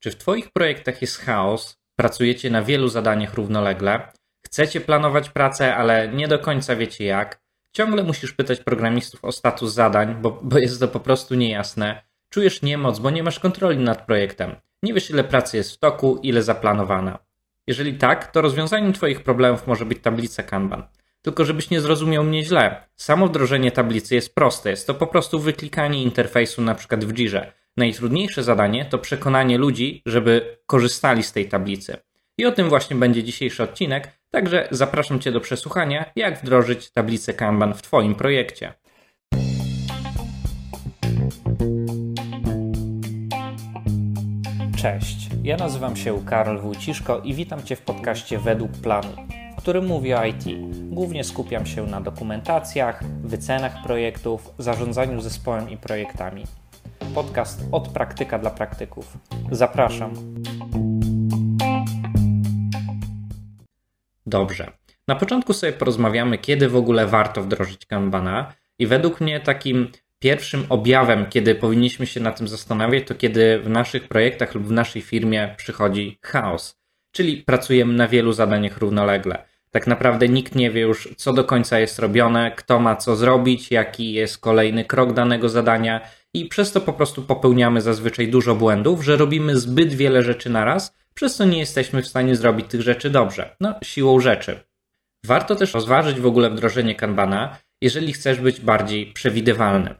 Czy w Twoich projektach jest chaos? Pracujecie na wielu zadaniach równolegle? Chcecie planować pracę, ale nie do końca wiecie jak? Ciągle musisz pytać programistów o status zadań, bo, bo jest to po prostu niejasne. Czujesz niemoc, bo nie masz kontroli nad projektem. Nie wiesz, ile pracy jest w toku, ile zaplanowana. Jeżeli tak, to rozwiązaniem Twoich problemów może być tablica Kanban. Tylko żebyś nie zrozumiał mnie źle, samo wdrożenie tablicy jest proste, jest to po prostu wyklikanie interfejsu na przykład w Jirze. Najtrudniejsze zadanie to przekonanie ludzi, żeby korzystali z tej tablicy. I o tym właśnie będzie dzisiejszy odcinek, także zapraszam Cię do przesłuchania, jak wdrożyć tablicę Kanban w Twoim projekcie. Cześć, ja nazywam się Karol Wójciszko i witam Cię w podcaście Według Planu, w którym mówię o IT. Głównie skupiam się na dokumentacjach, wycenach projektów, zarządzaniu zespołem i projektami. Podcast od praktyka dla praktyków. Zapraszam. Dobrze. Na początku sobie porozmawiamy, kiedy w ogóle warto wdrożyć Kanbana. I według mnie takim pierwszym objawem, kiedy powinniśmy się na tym zastanawiać, to kiedy w naszych projektach lub w naszej firmie przychodzi chaos. Czyli pracujemy na wielu zadaniach równolegle. Tak naprawdę nikt nie wie już, co do końca jest robione, kto ma co zrobić, jaki jest kolejny krok danego zadania, i przez to po prostu popełniamy zazwyczaj dużo błędów, że robimy zbyt wiele rzeczy naraz, przez co nie jesteśmy w stanie zrobić tych rzeczy dobrze. No, siłą rzeczy. Warto też rozważyć w ogóle wdrożenie Kanbana, jeżeli chcesz być bardziej przewidywalny.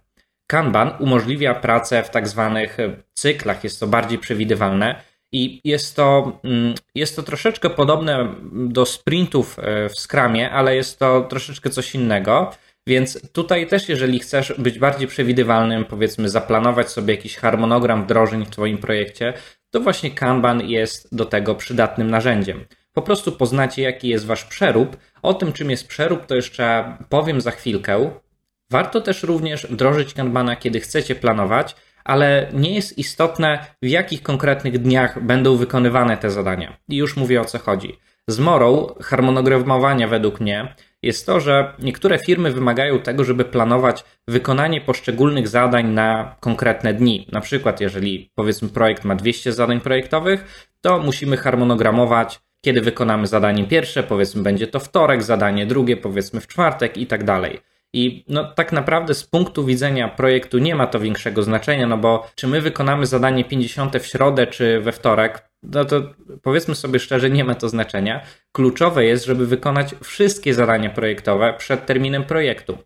Kanban umożliwia pracę w tak zwanych cyklach, jest to bardziej przewidywalne i jest to, mm, jest to troszeczkę podobne do sprintów e, w Scrumie, ale jest to troszeczkę coś innego. Więc tutaj też, jeżeli chcesz być bardziej przewidywalnym, powiedzmy, zaplanować sobie jakiś harmonogram wdrożeń w Twoim projekcie, to właśnie Kanban jest do tego przydatnym narzędziem. Po prostu poznacie, jaki jest Wasz przerób. O tym, czym jest przerób, to jeszcze powiem za chwilkę. Warto też również wdrożyć Kanbana, kiedy chcecie planować, ale nie jest istotne, w jakich konkretnych dniach będą wykonywane te zadania. I już mówię o co chodzi. Zmorą harmonogramowania według mnie jest to, że niektóre firmy wymagają tego, żeby planować wykonanie poszczególnych zadań na konkretne dni. Na przykład, jeżeli powiedzmy projekt ma 200 zadań projektowych, to musimy harmonogramować, kiedy wykonamy zadanie pierwsze, powiedzmy będzie to wtorek, zadanie drugie, powiedzmy w czwartek i tak dalej. I no, tak naprawdę z punktu widzenia projektu nie ma to większego znaczenia, no bo czy my wykonamy zadanie 50 w środę czy we wtorek, no to powiedzmy sobie szczerze, nie ma to znaczenia. Kluczowe jest, żeby wykonać wszystkie zadania projektowe przed terminem projektu.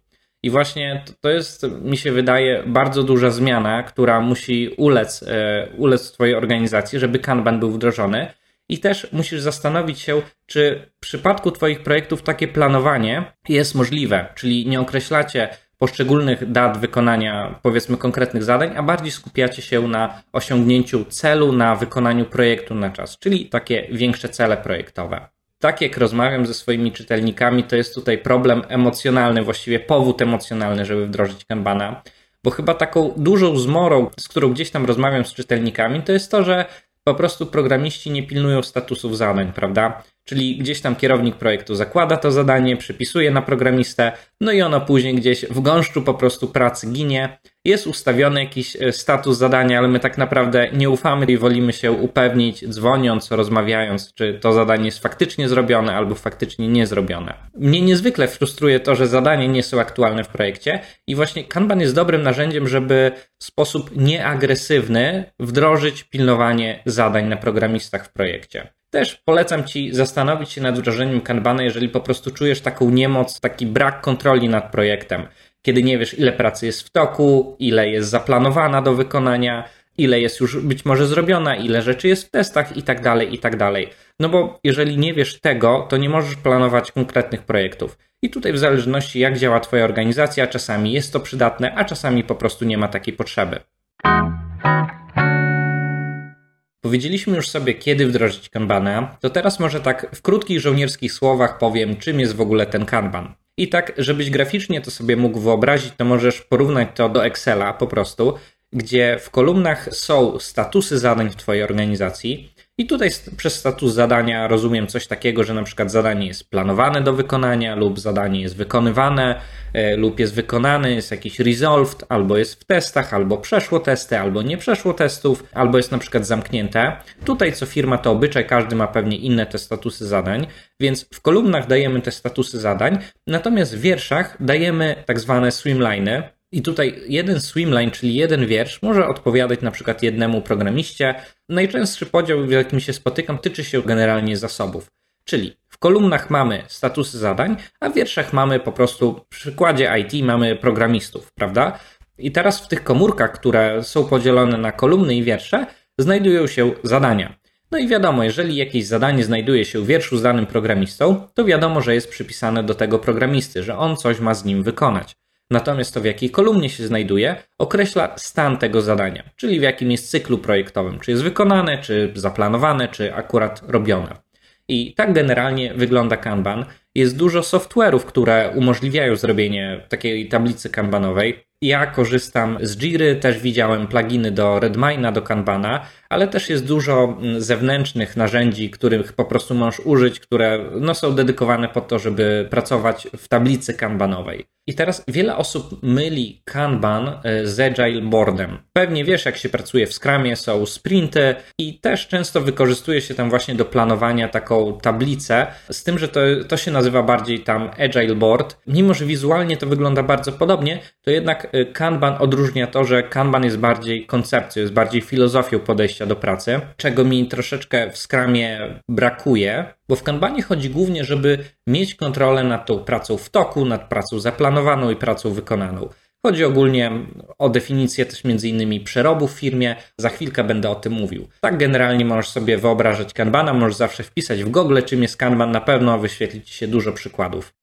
I właśnie to jest, mi się wydaje, bardzo duża zmiana, która musi ulec, e, ulec Twojej organizacji, żeby Kanban był wdrożony. I też musisz zastanowić się, czy w przypadku Twoich projektów takie planowanie jest możliwe, czyli nie określacie poszczególnych dat wykonania, powiedzmy, konkretnych zadań, a bardziej skupiacie się na osiągnięciu celu, na wykonaniu projektu na czas, czyli takie większe cele projektowe. Tak jak rozmawiam ze swoimi czytelnikami, to jest tutaj problem emocjonalny, właściwie powód emocjonalny, żeby wdrożyć Kanbana, bo chyba taką dużą zmorą, z którą gdzieś tam rozmawiam z czytelnikami, to jest to, że po prostu programiści nie pilnują statusów zadań, prawda? Czyli gdzieś tam kierownik projektu zakłada to zadanie, przypisuje na programistę, no i ono później gdzieś w gąszczu po prostu pracy ginie. Jest ustawiony jakiś e, status zadania, ale my tak naprawdę nie ufamy i wolimy się upewnić, dzwoniąc, rozmawiając, czy to zadanie jest faktycznie zrobione albo faktycznie nie zrobione. Mnie niezwykle frustruje to, że zadania nie są aktualne w projekcie i właśnie Kanban jest dobrym narzędziem, żeby w sposób nieagresywny wdrożyć pilnowanie zadań na programistach w projekcie. Też polecam Ci zastanowić się nad wdrożeniem Kanbana, jeżeli po prostu czujesz taką niemoc, taki brak kontroli nad projektem, kiedy nie wiesz, ile pracy jest w toku, ile jest zaplanowana do wykonania, ile jest już być może zrobiona, ile rzeczy jest w testach i tak dalej, i tak dalej. No bo jeżeli nie wiesz tego, to nie możesz planować konkretnych projektów. I tutaj w zależności jak działa Twoja organizacja, czasami jest to przydatne, a czasami po prostu nie ma takiej potrzeby. Powiedzieliśmy już sobie, kiedy wdrożyć Kanbana, to teraz może tak w krótkich żołnierskich słowach powiem, czym jest w ogóle ten Kanban. I tak, żebyś graficznie to sobie mógł wyobrazić, to możesz porównać to do Excela po prostu, gdzie w kolumnach są statusy zadań w Twojej organizacji I tutaj przez status zadania rozumiem coś takiego, że na przykład zadanie jest planowane do wykonania, lub zadanie jest wykonywane, e, lub jest wykonane, jest jakiś resolved, albo jest w testach, albo przeszło testy, albo nie przeszło testów, albo jest na przykład zamknięte. Tutaj co firma to obyczaj, każdy ma pewnie inne te statusy zadań, więc w kolumnach dajemy te statusy zadań, natomiast w wierszach dajemy tak zwane swimliny, i tutaj jeden swimline, czyli jeden wiersz, może odpowiadać na przykład jednemu programiście. Najczęstszy podział, w jakim się spotykam, tyczy się generalnie zasobów. Czyli w kolumnach mamy statusy zadań, a w wierszach mamy po prostu, w przykładzie IT mamy programistów, prawda? I teraz w tych komórkach, które są podzielone na kolumny i wiersze, znajdują się zadania. No i wiadomo, jeżeli jakieś zadanie znajduje się w wierszu z danym programistą, to wiadomo, że jest przypisane do tego programisty, że on coś ma z nim wykonać. Natomiast to, w jakiej kolumnie się znajduje, określa stan tego zadania, czyli w jakim jest cyklu projektowym, czy jest wykonane, czy zaplanowane, czy akurat robione. I tak generalnie wygląda Kanban. Jest dużo software'ów, które umożliwiają zrobienie takiej tablicy kanbanowej. Ja korzystam z Jiry, też widziałem pluginy do Redmina, do Kanbana, ale też jest dużo mm, zewnętrznych narzędzi, których po prostu możesz użyć, które no, są dedykowane po to, żeby pracować w tablicy kanbanowej. I teraz wiele osób myli Kanban e, z Agile Boardem. Pewnie wiesz, jak się pracuje w Scrumie, są sprinty i też często wykorzystuje się tam właśnie do planowania taką tablicę, z tym, że to, to się nazywa bardziej tam Agile Board. Mimo, że wizualnie to wygląda bardzo podobnie, to jednak Kanban odróżnia to, że Kanban jest bardziej koncepcją, jest bardziej filozofią podejścia do pracy, czego mi troszeczkę w Scrumie brakuje, bo w Kanbanie chodzi głównie, żeby mieć kontrolę nad tą pracą w toku, nad pracą zaplanowaną i pracą wykonaną. Chodzi ogólnie o definicję też między innymi przerobu w firmie. Za chwilkę będę o tym mówił. Tak generalnie możesz sobie wyobrażać Kanbana, możesz zawsze wpisać w Google czym jest Kanban, na pewno wyświetli Ci się dużo przykładów.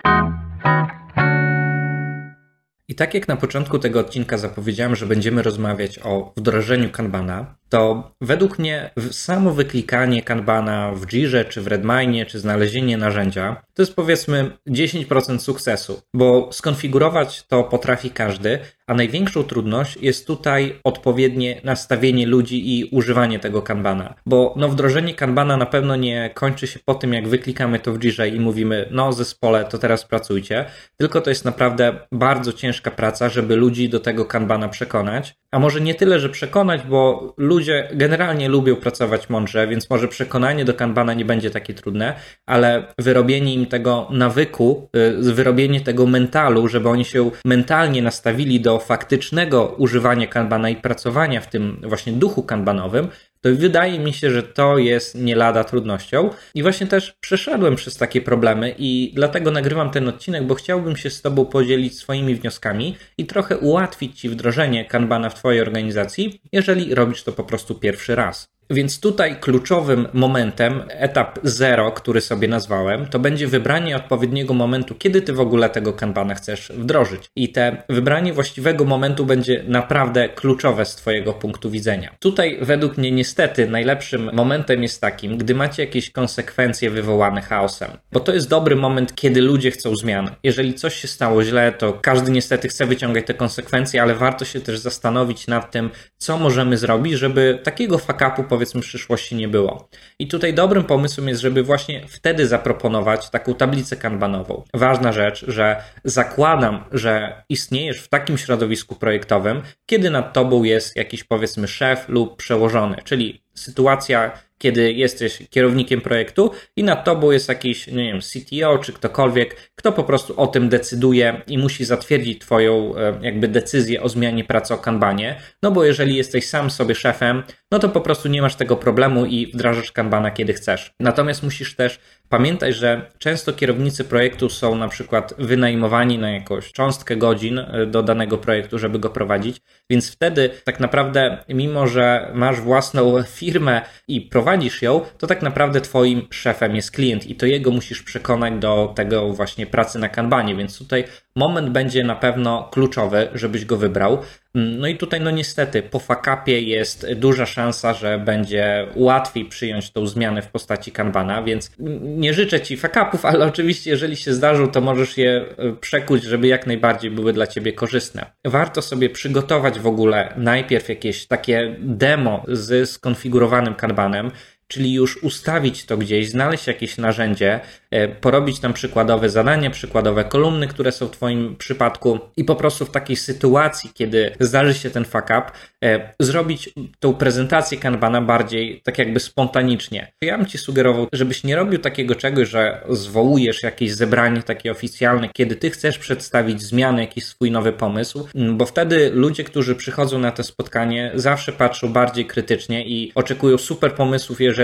I tak jak na początku tego odcinka zapowiedziałem, że będziemy rozmawiać o wdrożeniu Kanbana, to według mnie samo wyklikanie Kanbana w Jirze, czy w Redmine, czy znalezienie narzędzia, to jest powiedzmy 10% sukcesu, bo skonfigurować to potrafi każdy, a największą trudność jest tutaj odpowiednie nastawienie ludzi i używanie tego Kanbana, bo no wdrożenie Kanbana na pewno nie kończy się po tym, jak wyklikamy to w Jirze i mówimy, no zespole, to teraz pracujcie, tylko to jest naprawdę bardzo ciężka praca, żeby ludzi do tego Kanbana przekonać, a może nie tyle, że przekonać, bo ludzie generalnie lubią pracować mądrze, więc może przekonanie do Kanbana nie będzie takie trudne, ale wyrobienie im tego nawyku, y, wyrobienie tego mentalu, żeby oni się mentalnie nastawili do faktycznego używania Kanbana i pracowania w tym właśnie duchu kanbanowym, to wydaje mi się, że to jest nie lada trudnością. I właśnie też przeszedłem przez takie problemy i dlatego nagrywam ten odcinek, bo chciałbym się z Tobą podzielić swoimi wnioskami i trochę ułatwić Ci wdrożenie Kanbana w Twojej organizacji, jeżeli robisz to po prostu pierwszy raz. Więc tutaj kluczowym momentem, etap zero, który sobie nazwałem, to będzie wybranie odpowiedniego momentu, kiedy ty w ogóle tego kanbana chcesz wdrożyć. I te wybranie właściwego momentu będzie naprawdę kluczowe z twojego punktu widzenia. Tutaj według mnie niestety najlepszym momentem jest takim, gdy macie jakieś konsekwencje wywołane chaosem. Bo to jest dobry moment, kiedy ludzie chcą zmian. Jeżeli coś się stało źle, to każdy niestety chce wyciągać te konsekwencje, ale warto się też zastanowić nad tym, co możemy zrobić, żeby takiego fakapu powiedzmy przyszłości nie było. I tutaj dobrym pomysłem jest, żeby właśnie wtedy zaproponować taką tablicę kanbanową. Ważna rzecz, że zakładam, że istniejesz w takim środowisku projektowym, kiedy nad tobą jest jakiś powiedzmy szef lub przełożony, czyli sytuacja, kiedy jesteś kierownikiem projektu i nad tobą jest jakiś, nie wiem, CTO czy ktokolwiek, kto po prostu o tym decyduje i musi zatwierdzić twoją e, jakby decyzję o zmianie pracy o kanbanie, no bo jeżeli jesteś sam sobie szefem, no to po prostu nie masz tego problemu i wdrażasz kanbana kiedy chcesz. Natomiast musisz też pamiętać, że często kierownicy projektu są na przykład wynajmowani na jakąś cząstkę godzin e, do danego projektu, żeby go prowadzić, więc wtedy tak naprawdę, mimo że masz własną firmę i prowadzisz ją, to tak naprawdę twoim szefem jest klient i to jego musisz przekonać do tego właśnie pracy na kanbanie, więc tutaj moment będzie na pewno kluczowy, żebyś go wybrał. No i tutaj, no niestety, po fakapie jest duża szansa, że będzie łatwiej przyjąć tą zmianę w postaci kanbana, więc nie życzę ci fakapów, ale oczywiście, jeżeli się zdarzą, to możesz je e, przekuć, żeby jak najbardziej były dla ciebie korzystne. Warto sobie przygotować w ogóle najpierw jakieś takie demo z skonfigurowanym kanbanem, czyli już ustawić to gdzieś, znaleźć jakieś narzędzie, e, porobić tam przykładowe zadanie, przykładowe kolumny, które są w Twoim przypadku i po prostu w takiej sytuacji, kiedy zdarzy się ten fuck up, e, zrobić tą prezentację Kanbana bardziej tak jakby spontanicznie. Ja bym Ci sugerował, żebyś nie robił takiego czegoś, że zwołujesz jakieś zebranie takie oficjalne, kiedy Ty chcesz przedstawić zmianę, jakiś swój nowy pomysł, bo wtedy ludzie, którzy przychodzą na to spotkanie, zawsze patrzą bardziej krytycznie i oczekują super pomysłów, jeżeli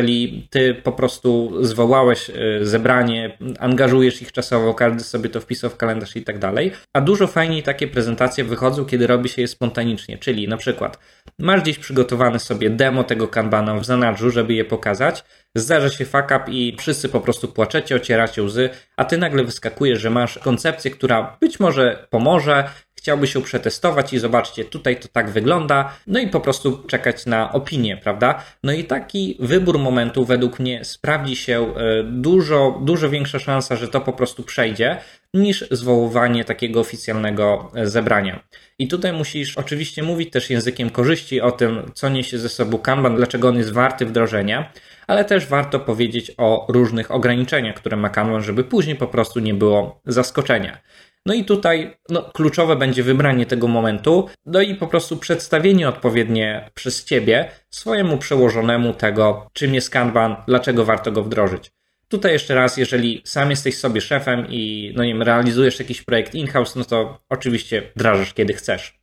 Ty po prostu zwołałeś e, zebranie, angażujesz ich czasowo, każdy sobie to wpisał w kalendarz i tak dalej. A dużo fajniej takie prezentacje wychodzą, kiedy robi się je spontanicznie, czyli na przykład masz gdzieś przygotowany sobie demo tego kanbana w zanadrzu, żeby je pokazać, zdarza się fuck up i wszyscy po prostu płaczecie, ocieracie łzy, a ty nagle wyskakujesz, że masz koncepcję, która być może pomoże, chciałby się przetestować i zobaczcie, tutaj to tak wygląda, no i po prostu czekać na opinię, prawda? No i taki wybór momentu według mnie sprawdzi się e, dużo, dużo większa szansa, że to po prostu przejdzie, niż zwoływanie takiego oficjalnego e, zebrania. I tutaj musisz oczywiście mówić też językiem korzyści o tym, co niesie ze sobą Kanban, dlaczego on jest warty wdrożenia, ale też warto powiedzieć o różnych ograniczeniach, które ma Kanban, żeby później po prostu nie było zaskoczenia. No i tutaj no, kluczowe będzie wybranie tego momentu, no i po prostu przedstawienie odpowiednie przez Ciebie swojemu przełożonemu tego, czym jest Kanban, dlaczego warto go wdrożyć. Tutaj jeszcze raz, jeżeli sam jesteś sobie szefem i no nie wiem, realizujesz jakiś projekt in-house, no to oczywiście wdrażasz kiedy chcesz.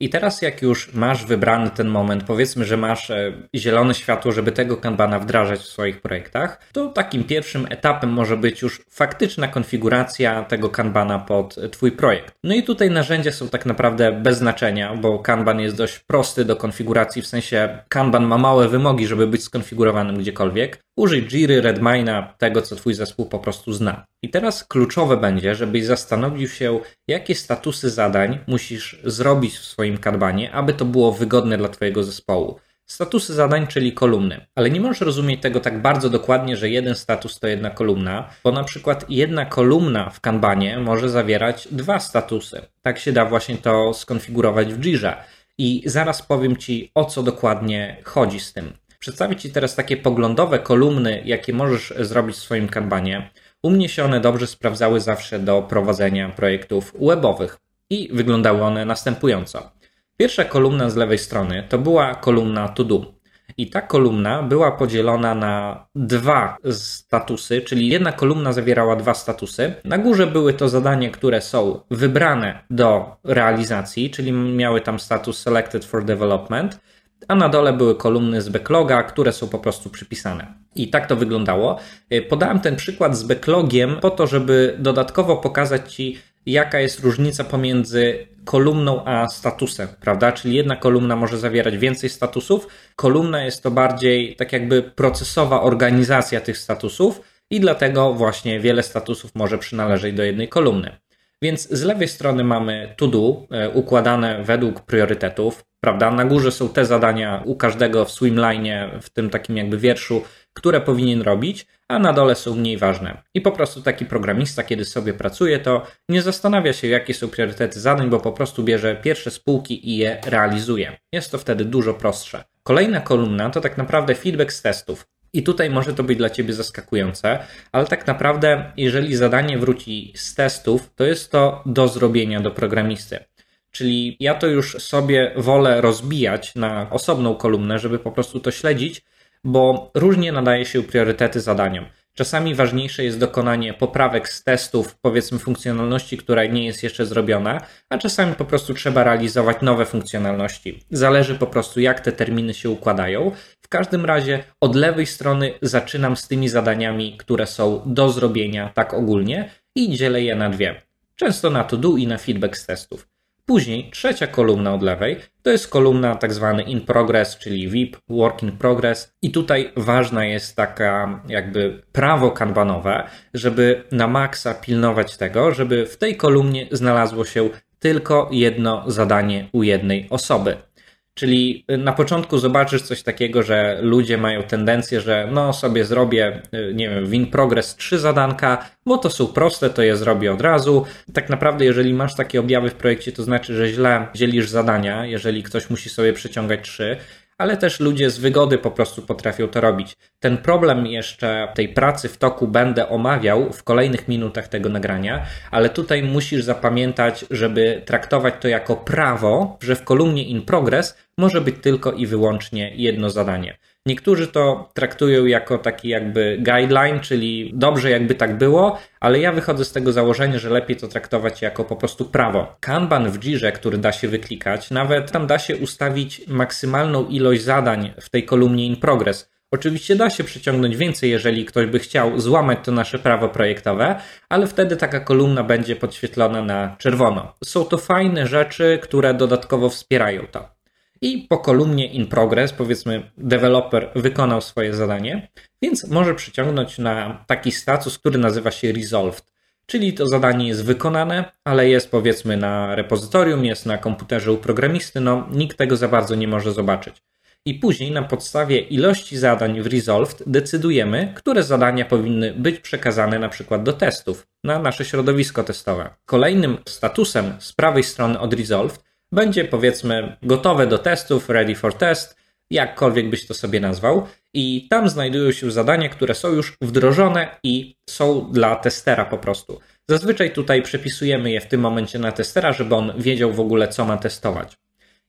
I teraz, jak już masz wybrany ten moment, powiedzmy, że masz e, zielone światło, żeby tego kanbana wdrażać w swoich projektach, to takim pierwszym etapem może być już faktyczna konfiguracja tego kanbana pod Twój projekt. No i tutaj narzędzia są tak naprawdę bez znaczenia, bo kanban jest dość prosty do konfiguracji, w sensie kanban ma małe wymogi, żeby być skonfigurowanym gdziekolwiek. Użyj Jiry, Redmina, tego co Twój zespół po prostu zna. I teraz kluczowe będzie, żebyś zastanowił się, jakie statusy zadań musisz zrobić w swoim kanbanie, aby to było wygodne dla Twojego zespołu. Statusy zadań, czyli kolumny. Ale nie możesz rozumieć tego tak bardzo dokładnie, że jeden status to jedna kolumna, bo na przykład jedna kolumna w kanbanie może zawierać dwa statusy. Tak się da właśnie to skonfigurować w Jirze. I zaraz powiem Ci, o co dokładnie chodzi z tym. Przedstawię Ci teraz takie poglądowe kolumny, jakie możesz zrobić w swoim kanbanie. U mnie się one dobrze sprawdzały zawsze do prowadzenia projektów webowych i wyglądały one następująco. Pierwsza kolumna z lewej strony to była kolumna to do. I ta kolumna była podzielona na dwa statusy, czyli jedna kolumna zawierała dwa statusy. Na górze były to zadania, które są wybrane do realizacji, czyli miały tam status Selected for Development, a na dole były kolumny z backloga, które są po prostu przypisane. I tak to wyglądało. Podałem ten przykład z backlogiem po to, żeby dodatkowo pokazać Ci, jaka jest różnica pomiędzy kolumną a statusem, prawda? Czyli jedna kolumna może zawierać więcej statusów, kolumna jest to bardziej tak jakby procesowa organizacja tych statusów i dlatego właśnie wiele statusów może przynależeć do jednej kolumny. Więc z lewej strony mamy to do e, układane według priorytetów, prawda? Na górze są te zadania u każdego w swimline, w tym takim jakby wierszu, które powinien robić, a na dole są mniej ważne. I po prostu taki programista, kiedy sobie pracuje, to nie zastanawia się, jakie są priorytety zadań, bo po prostu bierze pierwsze spółki i je realizuje. Jest to wtedy dużo prostsze. Kolejna kolumna to tak naprawdę feedback z testów. I tutaj może to być dla Ciebie zaskakujące, ale tak naprawdę, jeżeli zadanie wróci z testów, to jest to do zrobienia do programisty. Czyli ja to już sobie wolę rozbijać na osobną kolumnę, żeby po prostu to śledzić, bo różnie nadaje się priorytety zadaniom. Czasami ważniejsze jest dokonanie poprawek z testów, powiedzmy funkcjonalności, która nie jest jeszcze zrobiona, a czasami po prostu trzeba realizować nowe funkcjonalności. Zależy po prostu, jak te terminy się układają. W każdym razie od lewej strony zaczynam z tymi zadaniami, które są do zrobienia tak ogólnie i dzielę je na dwie. Często na to do i na feedback z testów. Później trzecia kolumna od lewej to jest kolumna tak zwany in progress, czyli VIP, work in progress. I tutaj ważna jest taka jakby prawo kanbanowe, żeby na maksa pilnować tego, żeby w tej kolumnie znalazło się tylko jedno zadanie u jednej osoby. Czyli na początku zobaczysz coś takiego, że ludzie mają tendencję, że no sobie zrobię, y, nie wiem, win progress trzy zadanka, bo to są proste, to je zrobię od razu. Tak naprawdę, jeżeli masz takie objawy w projekcie, to znaczy, że źle dzielisz zadania, jeżeli ktoś musi sobie przeciągać trzy. Ale też ludzie z wygody po prostu potrafią to robić. Ten problem jeszcze tej pracy w toku będę omawiał w kolejnych minutach tego nagrania, ale tutaj musisz zapamiętać, żeby traktować to jako prawo, że w kolumnie in progress może być tylko i wyłącznie jedno zadanie. Niektórzy to traktują jako taki jakby guideline, czyli dobrze jakby tak było, ale ja wychodzę z tego założenia, że lepiej to traktować jako po prostu prawo. Kanban w Jirze, który da się wyklikać, nawet tam da się ustawić maksymalną ilość zadań w tej kolumnie in progress. Oczywiście da się przyciągnąć więcej, jeżeli ktoś by chciał złamać to nasze prawo projektowe, ale wtedy taka kolumna będzie podświetlona na czerwono. Są to fajne rzeczy, które dodatkowo wspierają to i po kolumnie in progress, powiedzmy, deweloper wykonał swoje zadanie, więc może przyciągnąć na taki status, który nazywa się resolved. Czyli to zadanie jest wykonane, ale jest powiedzmy na repozytorium, jest na komputerze u programisty, no nikt tego za bardzo nie może zobaczyć. I później na podstawie ilości zadań w Resolved decydujemy, które zadania powinny być przekazane na przykład do testów, na nasze środowisko testowe. Kolejnym statusem z prawej strony od Resolved będzie powiedzmy gotowe do testów, ready for test, jakkolwiek byś to sobie nazwał. I tam znajdują się zadania, które są już wdrożone i są dla testera po prostu. Zazwyczaj tutaj przepisujemy je w tym momencie na testera, żeby on wiedział w ogóle, co ma testować.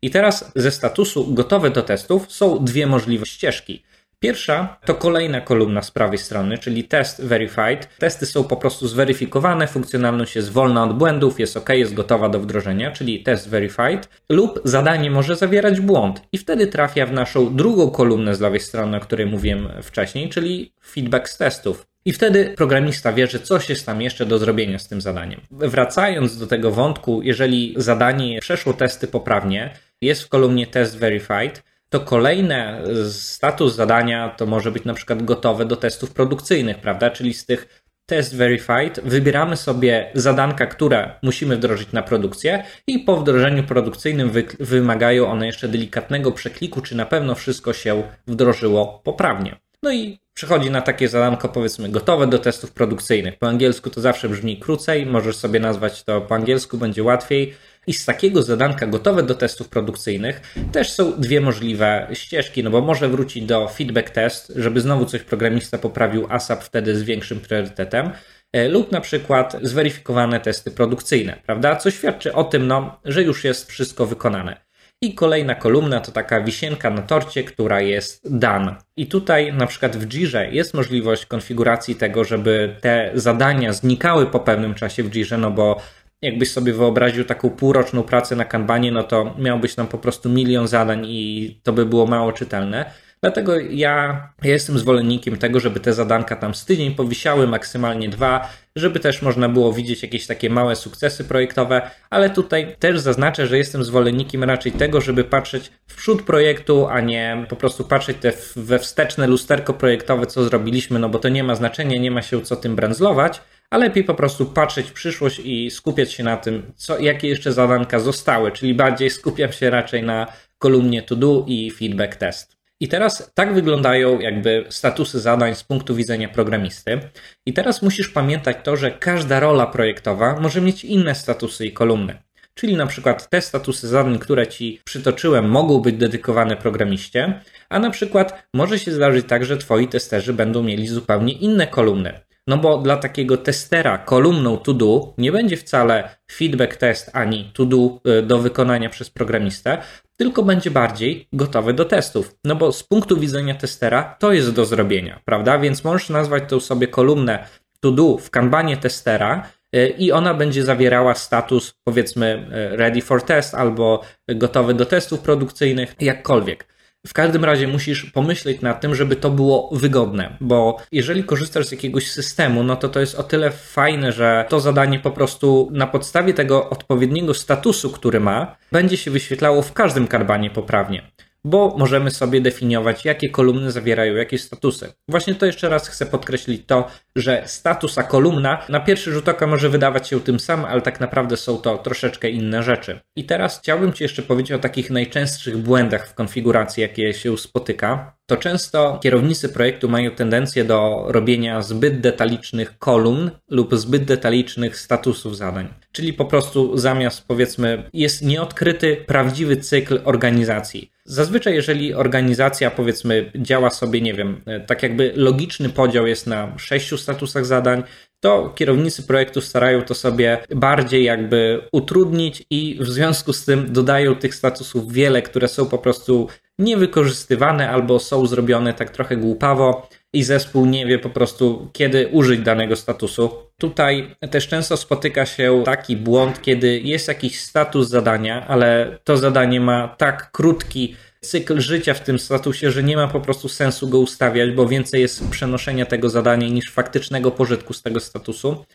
I teraz ze statusu gotowe do testów są dwie możliwe ścieżki. Pierwsza to kolejna kolumna z prawej strony, czyli test verified. Testy są po prostu zweryfikowane, funkcjonalność jest wolna od błędów, jest ok, jest gotowa do wdrożenia, czyli test verified, lub zadanie może zawierać błąd i wtedy trafia w naszą drugą kolumnę z lewej strony, o której mówiłem wcześniej, czyli feedback z testów. I wtedy programista wie, że coś jest tam jeszcze do zrobienia z tym zadaniem. Wracając do tego wątku, jeżeli zadanie przeszło testy poprawnie, jest w kolumnie test verified, to kolejne status zadania to może być na przykład gotowe do testów produkcyjnych, prawda? Czyli z tych test verified wybieramy sobie zadanka, które musimy wdrożyć na produkcję i po wdrożeniu produkcyjnym wy wymagają one jeszcze delikatnego przekliku, czy na pewno wszystko się wdrożyło poprawnie. No i przychodzi na takie zadanko, powiedzmy, gotowe do testów produkcyjnych. Po angielsku to zawsze brzmi krócej, możesz sobie nazwać to po angielsku, będzie łatwiej. I z takiego zadanka gotowe do testów produkcyjnych też są dwie możliwe ścieżki, no bo może wrócić do feedback test, żeby znowu coś programista poprawił ASAP wtedy z większym priorytetem, e, lub na przykład zweryfikowane testy produkcyjne, prawda? Co świadczy o tym, no, że już jest wszystko wykonane. I kolejna kolumna to taka wisienka na torcie, która jest done. I tutaj na przykład w Jirze jest możliwość konfiguracji tego, żeby te zadania znikały po pewnym czasie w Jirze, no bo jakbyś sobie wyobraził taką półroczną pracę na kanbanie, no to miałbyś tam po prostu milion zadań i to by było mało czytelne. Dlatego ja, jestem zwolennikiem tego, żeby te zadanka tam z tydzień powisiały, maksymalnie dwa, żeby też można było widzieć jakieś takie małe sukcesy projektowe, ale tutaj też zaznaczę, że jestem zwolennikiem raczej tego, żeby patrzeć w przód projektu, a nie po prostu patrzeć te we wsteczne lusterko projektowe, co zrobiliśmy, no bo to nie ma znaczenia, nie ma się co tym brandzlować, a lepiej po prostu patrzeć w przyszłość i skupiać się na tym, co, jakie jeszcze zadanka zostały, czyli bardziej skupiam się raczej na kolumnie to do i feedback test. I teraz tak wyglądają jakby statusy zadań z punktu widzenia programisty. I teraz musisz pamiętać to, że każda rola projektowa może mieć inne statusy i kolumny. Czyli na przykład te statusy zadań, które ci przytoczyłem, mogą być dedykowane programiście, a na przykład może się zdarzyć tak, że twoi testerzy będą mieli zupełnie inne kolumny. No bo dla takiego testera kolumną to do nie będzie wcale feedback test ani to do y, do wykonania przez programistę, tylko będzie bardziej gotowy do testów. No bo z punktu widzenia testera to jest do zrobienia, prawda? Więc możesz nazwać tą sobie kolumnę to do w kanbanie testera y, i ona będzie zawierała status powiedzmy y, ready for test albo gotowy do testów produkcyjnych, jakkolwiek. W każdym razie musisz pomyśleć nad tym, żeby to było wygodne, bo jeżeli korzystasz z jakiegoś systemu, no to to jest o tyle fajne, że to zadanie po prostu na podstawie tego odpowiedniego statusu, który ma, będzie się wyświetlało w każdym karbanie poprawnie bo możemy sobie definiować, jakie kolumny zawierają jakie statusy. Właśnie to jeszcze raz chcę podkreślić to, że status a kolumna na pierwszy rzut oka może wydawać się tym samym, ale tak naprawdę są to troszeczkę inne rzeczy. I teraz chciałbym Ci jeszcze powiedzieć o takich najczęstszych błędach w konfiguracji, jakie się spotyka. To często kierownicy projektu mają tendencję do robienia zbyt detalicznych kolumn lub zbyt detalicznych statusów zadań. Czyli po prostu zamiast powiedzmy jest nieodkryty prawdziwy cykl organizacji Zazwyczaj, jeżeli organizacja, powiedzmy, działa sobie, nie wiem, tak jakby logiczny podział jest na sześciu statusach zadań, to kierownicy projektu starają to sobie bardziej jakby utrudnić i w związku z tym dodają tych statusów wiele, które są po prostu niewykorzystywane albo są zrobione tak trochę głupawo i zespół nie wie po prostu, kiedy użyć danego statusu. Tutaj też często spotyka się taki błąd, kiedy jest jakiś status zadania, ale to zadanie ma tak krótki cykl życia w tym statusie, że nie ma po prostu sensu go ustawiać, bo więcej jest przenoszenia tego zadania niż faktycznego pożytku z tego statusu.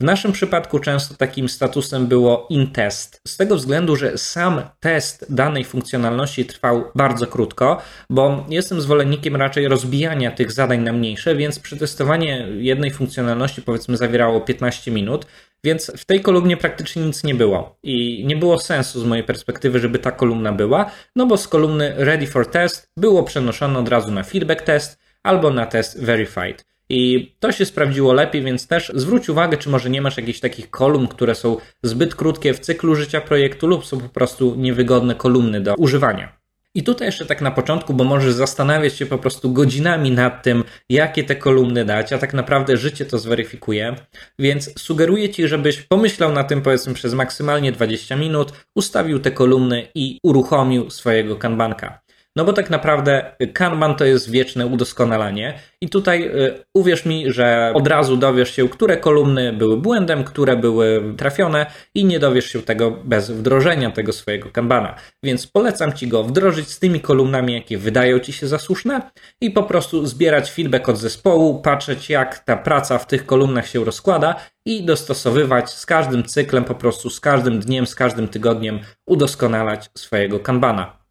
W naszym przypadku często takim statusem było in-test, z tego względu, że sam test danej funkcjonalności trwał bardzo krótko, bo jestem zwolennikiem raczej rozbijania tych zadań na mniejsze, więc przetestowanie jednej funkcjonalności powiedzmy zawierało 15 minut, więc w tej kolumnie praktycznie nic nie było i nie było sensu z mojej perspektywy, żeby ta kolumna była, no bo z kolumny Ready for Test było przenoszone od razu na feedback test albo na test Verified. I to się sprawdziło lepiej, więc też zwróć uwagę, czy może nie masz jakichś takich kolumn, które są zbyt krótkie w cyklu życia projektu lub są po prostu niewygodne kolumny do używania. I tutaj jeszcze tak na początku, bo możesz zastanawiać się po prostu godzinami nad tym, jakie te kolumny dać, a tak naprawdę życie to zweryfikuje. Więc sugeruję Ci, żebyś pomyślał na tym powiedzmy przez maksymalnie 20 minut, ustawił te kolumny i uruchomił swojego kanbanka. No bo tak naprawdę Kanban to jest wieczne udoskonalanie i tutaj y, uwierz mi, że od razu dowiesz się, które kolumny były błędem, które były trafione i nie dowiesz się tego bez wdrożenia tego swojego Kanbana. Więc polecam Ci go wdrożyć z tymi kolumnami, jakie wydają Ci się zasłuszne i po prostu zbierać feedback od zespołu, patrzeć jak ta praca w tych kolumnach się rozkłada i dostosowywać z każdym cyklem, po prostu z każdym dniem, z każdym tygodniem udoskonalać swojego Kanbana.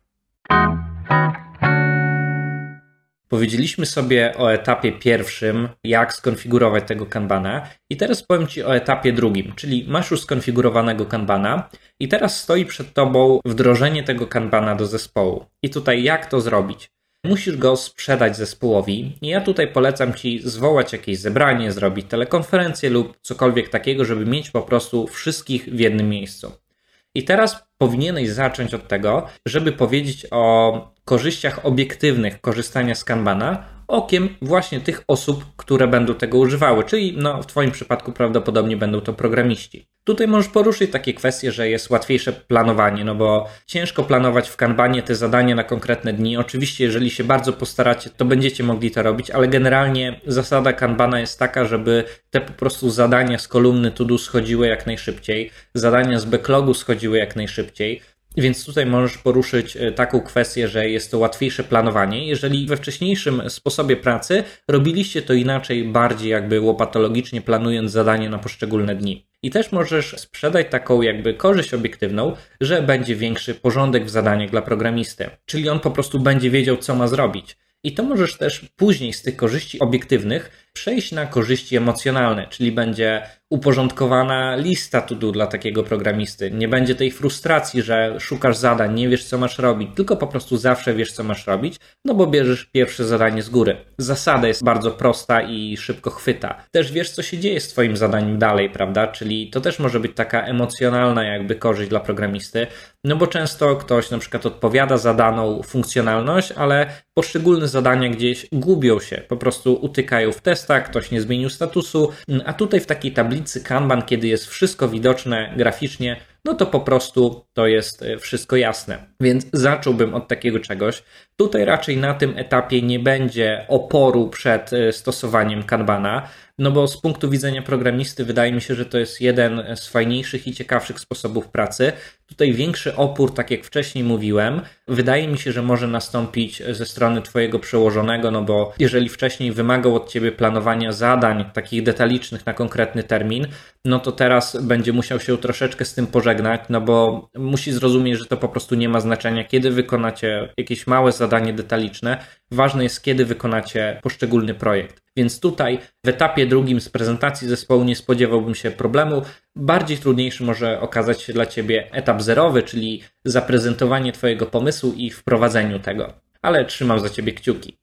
Powiedzieliśmy sobie o etapie pierwszym, jak skonfigurować tego kanbana, i teraz powiem Ci o etapie drugim, czyli masz już skonfigurowanego kanbana, i teraz stoi przed Tobą wdrożenie tego kanbana do zespołu. I tutaj jak to zrobić? Musisz go sprzedać zespołowi. I ja tutaj polecam Ci zwołać jakieś zebranie, zrobić telekonferencję lub cokolwiek takiego, żeby mieć po prostu wszystkich w jednym miejscu. I teraz powinieneś zacząć od tego, żeby powiedzieć o korzyściach obiektywnych korzystania z Kanbana okiem właśnie tych osób, które będą tego używały, czyli no, w Twoim przypadku prawdopodobnie będą to programiści. Tutaj możesz poruszyć takie kwestie, że jest łatwiejsze planowanie, no bo ciężko planować w Kanbanie te zadania na konkretne dni. Oczywiście, jeżeli się bardzo postaracie, to będziecie mogli to robić, ale generalnie zasada Kanbana jest taka, żeby te po prostu zadania z kolumny to do schodziły jak najszybciej, zadania z backlogu schodziły jak najszybciej. Więc tutaj możesz poruszyć e, taką kwestię, że jest to łatwiejsze planowanie. Jeżeli we wcześniejszym sposobie pracy robiliście to inaczej, bardziej jakby łopatologicznie planując zadanie na poszczególne dni. I też możesz sprzedać taką jakby korzyść obiektywną, że będzie większy porządek w zadaniach dla programisty. Czyli on po prostu będzie wiedział, co ma zrobić. I to możesz też później z tych korzyści obiektywnych przejść na korzyści emocjonalne, czyli będzie uporządkowana lista to do dla takiego programisty. Nie będzie tej frustracji, że szukasz zadań, nie wiesz co masz robić, tylko po prostu zawsze wiesz co masz robić, no bo bierzesz pierwsze zadanie z góry. Zasada jest bardzo prosta i szybko chwyta. Też wiesz co się dzieje z twoim zadaniem dalej, prawda? Czyli to też może być taka emocjonalna jakby korzyść dla programisty, no bo często ktoś na przykład odpowiada za daną funkcjonalność, ale poszczególne zadania gdzieś gubią się, po prostu utykają w testach, ktoś nie zmienił statusu, a tutaj w takiej tablicy Kanban, kiedy jest wszystko widoczne graficznie, no to po prostu to jest e, wszystko jasne. Więc zacząłbym od takiego czegoś. Tutaj raczej na tym etapie nie będzie oporu przed e, stosowaniem Kanbana, no bo z punktu widzenia programisty wydaje mi się, że to jest jeden z fajniejszych i ciekawszych sposobów pracy. Tutaj większy opór, tak jak wcześniej mówiłem, wydaje mi się, że może nastąpić ze strony Twojego przełożonego, no bo jeżeli wcześniej wymagał od Ciebie planowania zadań takich detalicznych na konkretny termin, no to teraz będzie musiał się troszeczkę z tym pożegnać, no bo musi zrozumieć, że to po prostu nie ma znaczenia, kiedy wykonacie jakieś małe zadanie detaliczne. Ważne jest, kiedy wykonacie poszczególny projekt. Więc tutaj w etapie drugim z prezentacji zespołu nie spodziewałbym się problemu. Bardziej trudniejszy może okazać się dla Ciebie etap zerowy, czyli zaprezentowanie Twojego pomysłu i wprowadzeniu tego. Ale trzymam za Ciebie kciuki.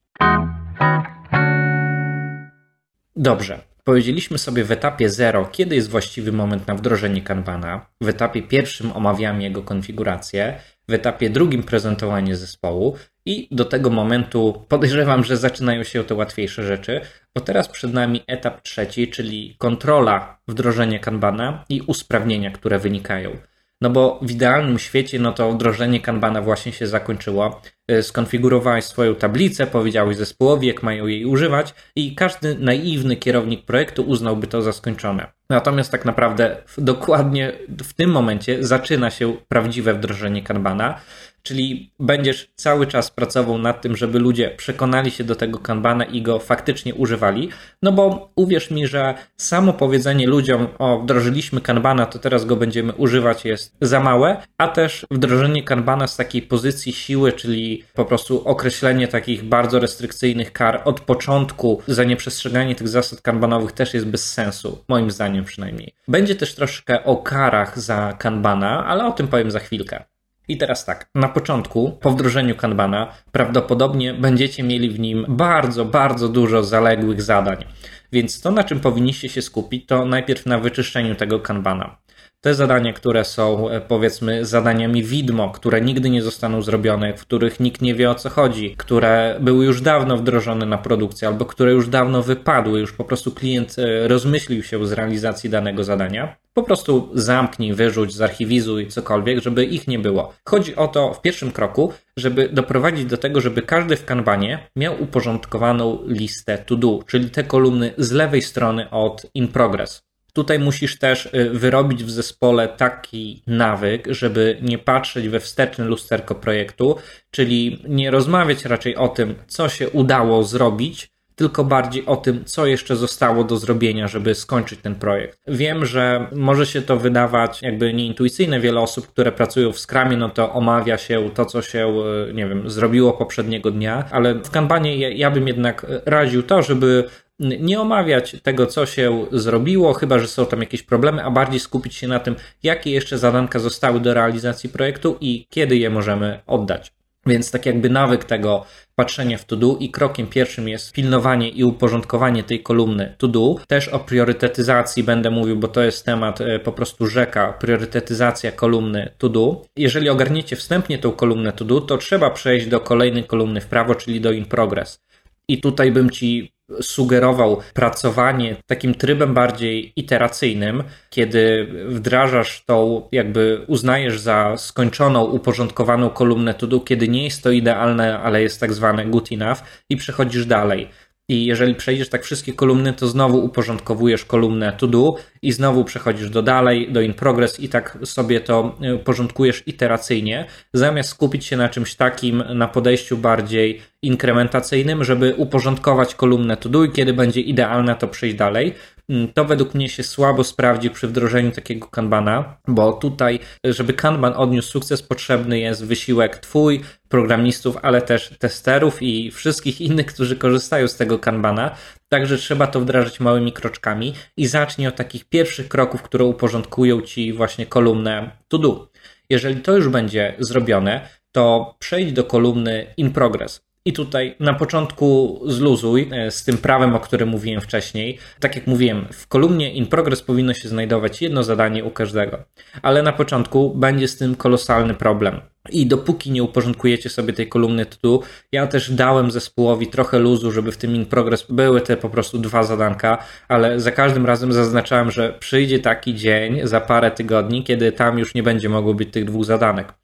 Dobrze. Powiedzieliśmy sobie w etapie 0, kiedy jest właściwy moment na wdrożenie Kanbana. W etapie pierwszym omawiamy jego konfigurację. w etapie drugim prezentowanie zespołu i do tego momentu podejrzewam, że zaczynają się te łatwiejsze rzeczy, bo teraz przed nami etap trzeci, czyli kontrola wdrożenia Kanbana i usprawnienia, które wynikają. No bo w idealnym świecie, no to wdrożenie Kanbana właśnie się zakończyło. Y, skonfigurowałeś swoją tablicę, powiedziałeś zespołowi, jak mają jej używać, i każdy naiwny kierownik projektu uznałby to za skończone. Natomiast tak naprawdę dokładnie w tym momencie zaczyna się prawdziwe wdrożenie Kanbana czyli będziesz cały czas pracował nad tym, żeby ludzie przekonali się do tego kanbana i go faktycznie używali. No bo uwierz mi, że samo powiedzenie ludziom, o wdrożyliśmy kanbana, to teraz go będziemy używać jest za małe, a też wdrożenie kanbana z takiej pozycji siły, czyli po prostu określenie takich bardzo restrykcyjnych kar od początku za nieprzestrzeganie tych zasad kanbanowych też jest bez sensu, moim zdaniem przynajmniej. Będzie też troszkę o karach za kanbana, ale o tym powiem za chwilkę. I teraz tak, na początku, po wdrożeniu Kanbana, prawdopodobnie będziecie mieli w nim bardzo, bardzo dużo zaległych zadań. Więc to, na czym powinniście się skupić, to najpierw na wyczyszczeniu tego Kanbana. Te zadania, które są e, powiedzmy zadaniami widmo, które nigdy nie zostaną zrobione, w których nikt nie wie o co chodzi, które były już dawno wdrożone na produkcję albo które już dawno wypadły, już po prostu klient e, rozmyślił się z realizacji danego zadania, po prostu zamknij, wyrzuć, zarchiwizuj cokolwiek, żeby ich nie było. Chodzi o to w pierwszym kroku, żeby doprowadzić do tego, żeby każdy w kanbanie miał uporządkowaną listę to do, czyli te kolumny z lewej strony od in progress. Tutaj musisz też y, wyrobić w zespole taki nawyk, żeby nie patrzeć we wsteczne lusterko projektu, czyli nie rozmawiać raczej o tym, co się udało zrobić, tylko bardziej o tym, co jeszcze zostało do zrobienia, żeby skończyć ten projekt. Wiem, że może się to wydawać jakby nieintuicyjne. Wiele osób, które pracują w Scrumie, no to omawia się to, co się, y, nie wiem, zrobiło poprzedniego dnia, ale w Kanbanie ja bym jednak radził to, żeby nie omawiać tego, co się zrobiło, chyba że są tam jakieś problemy, a bardziej skupić się na tym, jakie jeszcze zadanka zostały do realizacji projektu i kiedy je możemy oddać. Więc tak jakby nawyk tego patrzenia w to do i krokiem pierwszym jest pilnowanie i uporządkowanie tej kolumny to do. Też o priorytetyzacji będę mówił, bo to jest temat e, po prostu rzeka, priorytetyzacja kolumny to do. Jeżeli ogarniecie wstępnie tą kolumnę to do, to trzeba przejść do kolejnej kolumny w prawo, czyli do in progress. I tutaj bym ci sugerował pracowanie takim trybem bardziej iteracyjnym, kiedy wdrażasz tą, jakby uznajesz za skończoną, uporządkowaną kolumnę to kiedy nie jest to idealne, ale jest tak zwane good enough i przechodzisz dalej. I jeżeli przejdziesz tak wszystkie kolumny, to znowu uporządkowujesz kolumnę to do i znowu przechodzisz do dalej, do in progress i tak sobie to y, porządkujesz iteracyjnie, zamiast skupić się na czymś takim, na podejściu bardziej inkrementacyjnym, żeby uporządkować kolumnę to do i kiedy będzie idealna, to przejść dalej. Mm, to według mnie się słabo sprawdzi przy wdrożeniu takiego kanbana, bo tutaj, żeby kanban odniósł sukces, potrzebny jest wysiłek twój, programistów, ale też testerów i wszystkich innych, którzy korzystają z tego kanbana. Także trzeba to wdrażać małymi kroczkami i zacznij od takich pierwszych kroków, które uporządkują ci właśnie kolumnę to do. Jeżeli to już będzie zrobione, to przejdź do kolumny in progress. I tutaj na początku zluzuj e, z tym prawem, o którym mówiłem wcześniej. Tak jak mówiłem, w kolumnie in progress powinno się znajdować jedno zadanie u każdego, ale na początku będzie z tym kolosalny problem. I dopóki nie uporządkujecie sobie tej kolumny tytułu, ja też dałem zespołowi trochę luzu, żeby w tym in progress były te po prostu dwa zadanka, ale za każdym razem zaznaczałem, że przyjdzie taki dzień za parę tygodni, kiedy tam już nie będzie mogło być tych dwóch zadanek.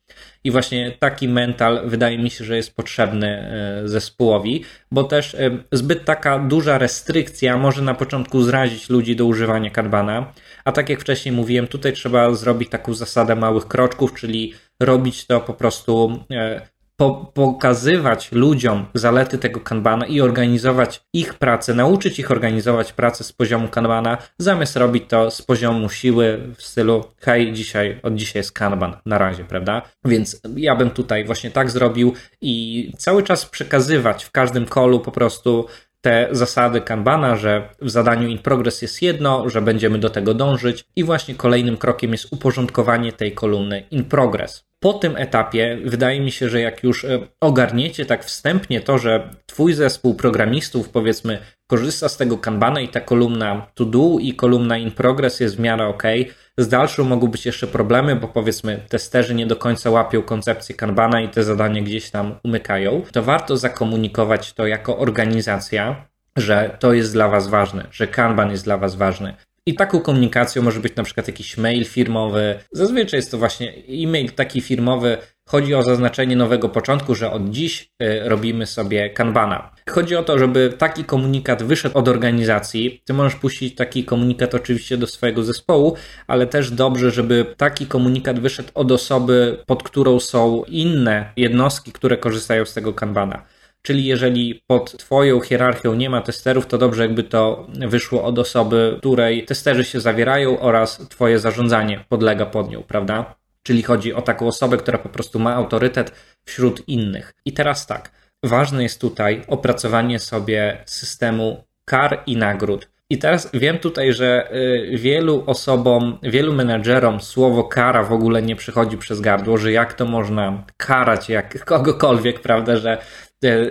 I właśnie taki mental wydaje mi się, że jest potrzebny e, zespołowi, bo też e, zbyt taka duża restrykcja może na początku zrazić ludzi do używania Kanbana. A tak jak wcześniej mówiłem, tutaj trzeba zrobić taką zasadę małych kroczków, czyli robić to po prostu e, po, pokazywać ludziom zalety tego kanbana i organizować ich pracę, nauczyć ich organizować pracę z poziomu kanbana, zamiast robić to z poziomu siły w stylu hej, dzisiaj, od dzisiaj jest kanban, na razie, prawda? Więc ja bym tutaj właśnie tak zrobił i cały czas przekazywać w każdym kolu po prostu te zasady Kanbana, że w zadaniu in progress jest jedno, że będziemy do tego dążyć i właśnie kolejnym krokiem jest uporządkowanie tej kolumny in progress. Po tym etapie wydaje mi się, że jak już e, ogarniecie tak wstępnie to, że twój zespół programistów powiedzmy korzysta z tego Kanbana i ta kolumna to do i kolumna in progress jest w miarę ok, z dalszą mogą być jeszcze problemy, bo powiedzmy testerzy nie do końca łapią koncepcję Kanbana i te zadania gdzieś tam umykają, to warto zakomunikować to jako organizacja, że to jest dla Was ważne, że Kanban jest dla Was ważny. I taką komunikacją może być na przykład jakiś mail firmowy. Zazwyczaj jest to właśnie e-mail taki firmowy. Chodzi o zaznaczenie nowego początku, że od dziś y, robimy sobie kanbana. Chodzi o to, żeby taki komunikat wyszedł od organizacji. Ty możesz puścić taki komunikat oczywiście do swojego zespołu, ale też dobrze, żeby taki komunikat wyszedł od osoby, pod którą są inne jednostki, które korzystają z tego kanbana. Czyli jeżeli pod Twoją hierarchią nie ma testerów, to dobrze, jakby to wyszło od osoby, której testerzy się zawierają oraz Twoje zarządzanie podlega pod nią, prawda? Czyli chodzi o taką osobę, która po prostu ma autorytet wśród innych. I teraz tak, ważne jest tutaj opracowanie sobie systemu kar i nagród. I teraz wiem tutaj, że y, wielu osobom, wielu menedżerom słowo kara w ogóle nie przychodzi przez gardło, że jak to można karać jak kogokolwiek, prawda, że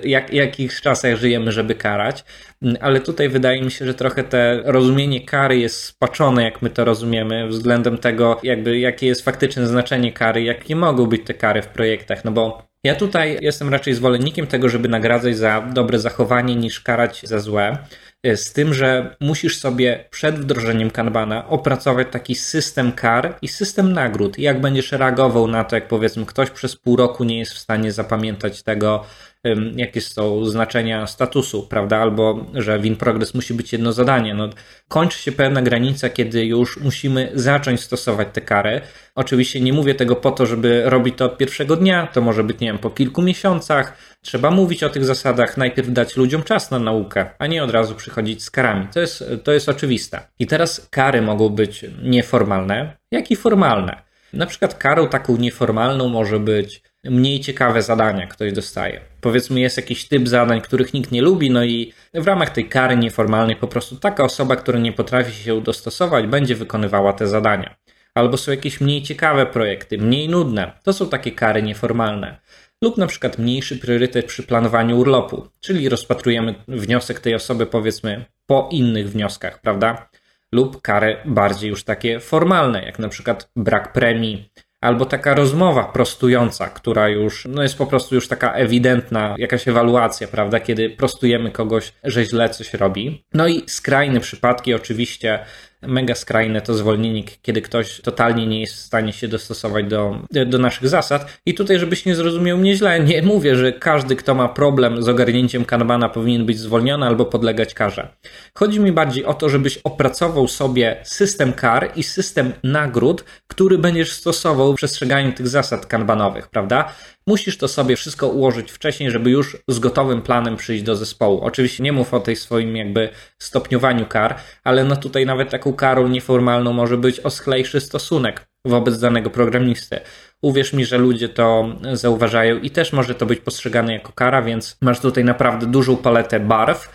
jak, jakich czasach żyjemy, żeby karać, mm, ale tutaj wydaje mi się, że trochę te rozumienie kary jest spaczone, jak my to rozumiemy, względem tego, jakby jakie jest faktyczne znaczenie kary, jakie mogą być te kary w projektach, no bo ja tutaj jestem raczej zwolennikiem tego, żeby nagradzać za dobre zachowanie niż karać za złe. E, z tym, że musisz sobie przed wdrożeniem Kanbana opracować taki system kar i system nagród. Jak będziesz reagował na to, jak powiedzmy ktoś przez pół roku nie jest w stanie zapamiętać tego, jakie są znaczenia statusu, prawda? Albo że w in progress musi być jedno zadanie. No, kończy się pewna granica, kiedy już musimy zacząć stosować te kary. Oczywiście nie mówię tego po to, żeby robić to od pierwszego dnia, to może być, nie wiem, po kilku miesiącach. Trzeba mówić o tych zasadach, najpierw dać ludziom czas na naukę, a nie od razu przychodzić z karami. To jest, to jest oczywiste. I teraz kary mogą być nieformalne, jak i formalne. Na przykład karą taką nieformalną może być mniej ciekawe zadania ktoś dostaje. Powiedzmy, jest jakiś typ zadań, których nikt nie lubi, no i w ramach tej kary nieformalnej po prostu taka osoba, która nie potrafi się dostosować, będzie wykonywała te zadania. Albo są jakieś mniej ciekawe projekty, mniej nudne. To są takie kary nieformalne. Lub na przykład mniejszy priorytet przy planowaniu urlopu, czyli rozpatrujemy wniosek tej osoby, powiedzmy, po innych wnioskach, prawda? Lub kary bardziej już takie formalne, jak na przykład brak premii, albo taka rozmowa prostująca, która już no jest po prostu już taka ewidentna, jakaś ewaluacja, prawda, kiedy prostujemy kogoś, że źle coś robi. No i skrajne przypadki oczywiście mega skrajne to zwolnienie, kiedy ktoś totalnie nie jest w stanie się dostosować do, do naszych zasad. I tutaj, żebyś nie zrozumiał mnie źle, nie mówię, że każdy, kto ma problem z ogarnięciem kanbana, powinien być zwolniony albo podlegać karze. Chodzi mi bardziej o to, żebyś opracował sobie system kar i system nagród, który będziesz stosował w przestrzeganiu tych zasad kanbanowych, prawda? Musisz to sobie wszystko ułożyć wcześniej, żeby już z gotowym planem przyjść do zespołu. Oczywiście nie mów o tej swoim jakby stopniowaniu kar, ale no tutaj nawet taką karą nieformalną może być oschlejszy stosunek wobec danego programisty. Uwierz mi, że ludzie to zauważają i też może to być postrzegane jako kara, więc masz tutaj naprawdę dużą paletę barw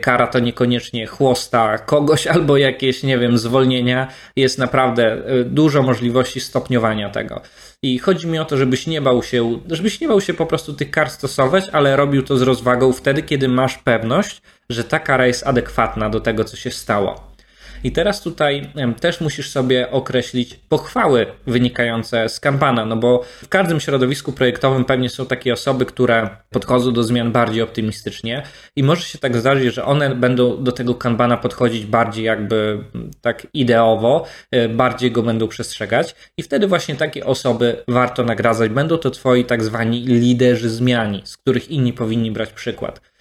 kara to niekoniecznie chłosta kogoś albo jakieś, nie wiem, zwolnienia. Jest naprawdę e, dużo możliwości stopniowania tego. I chodzi mi o to, żebyś nie bał się, żebyś nie bał się po prostu tych kar stosować, ale robił to z rozwagą wtedy, kiedy masz pewność, że ta kara jest adekwatna do tego, co się stało. I teraz tutaj też musisz sobie określić pochwały wynikające z kampana, no bo w każdym środowisku projektowym pewnie są takie osoby, które podchodzą do zmian bardziej optymistycznie i może się tak zdarzyć, że one będą do tego kanbana podchodzić bardziej jakby tak ideowo, e, bardziej go będą przestrzegać i wtedy właśnie takie osoby warto nagradzać. Będą to twoi tak zwani liderzy zmiani, z których inni powinni brać przykład.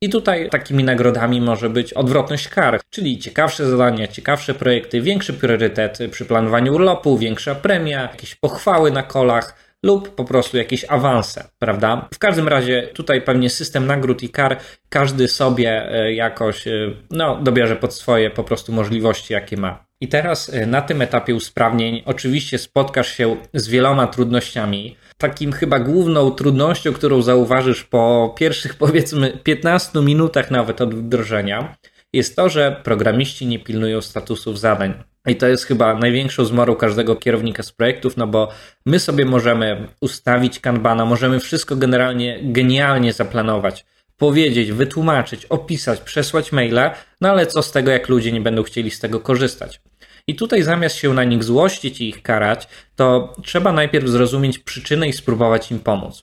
I tutaj takimi nagrodami może być odwrotność kar, czyli ciekawsze zadania, ciekawsze projekty, większy priorytet przy planowaniu urlopu, większa premia, jakieś pochwały na kolach lub po prostu jakieś awanse, prawda? W każdym razie tutaj pewnie system nagród i kar każdy sobie e, jakoś e, no, dobierze pod swoje po prostu możliwości, jakie ma. I teraz e, na tym etapie usprawnień oczywiście spotkasz się z wieloma trudnościami. Takim chyba główną trudnością, którą zauważysz po pierwszych powiedzmy 15 minutach nawet od wdrożenia, jest to, że programiści nie pilnują statusów zadań. I to jest chyba największą zmorą każdego kierownika z projektów, no bo my sobie możemy ustawić kanbana, możemy wszystko generalnie genialnie zaplanować, powiedzieć, wytłumaczyć, opisać, przesłać maile, no ale co z tego, jak ludzie nie będą chcieli z tego korzystać? I tutaj zamiast się na nich złościć i ich karać, to trzeba najpierw zrozumieć przyczynę i spróbować im pomóc.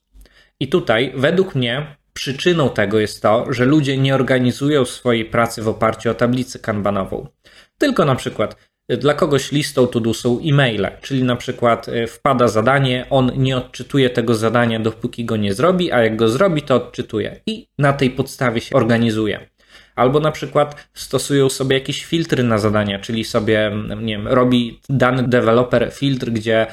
I tutaj, według mnie, przyczyną tego jest to, że ludzie nie organizują swojej pracy w oparciu o tablicę kanbanową. Tylko na przykład dla kogoś listą to-do są e-maile, czyli na przykład e, wpada zadanie, on nie odczytuje tego zadania, dopóki go nie zrobi, a jak go zrobi, to odczytuje i na tej podstawie się organizuje. Albo na przykład stosują sobie jakieś filtry na zadania, czyli sobie, nie wiem, robi dany deweloper filtr, gdzie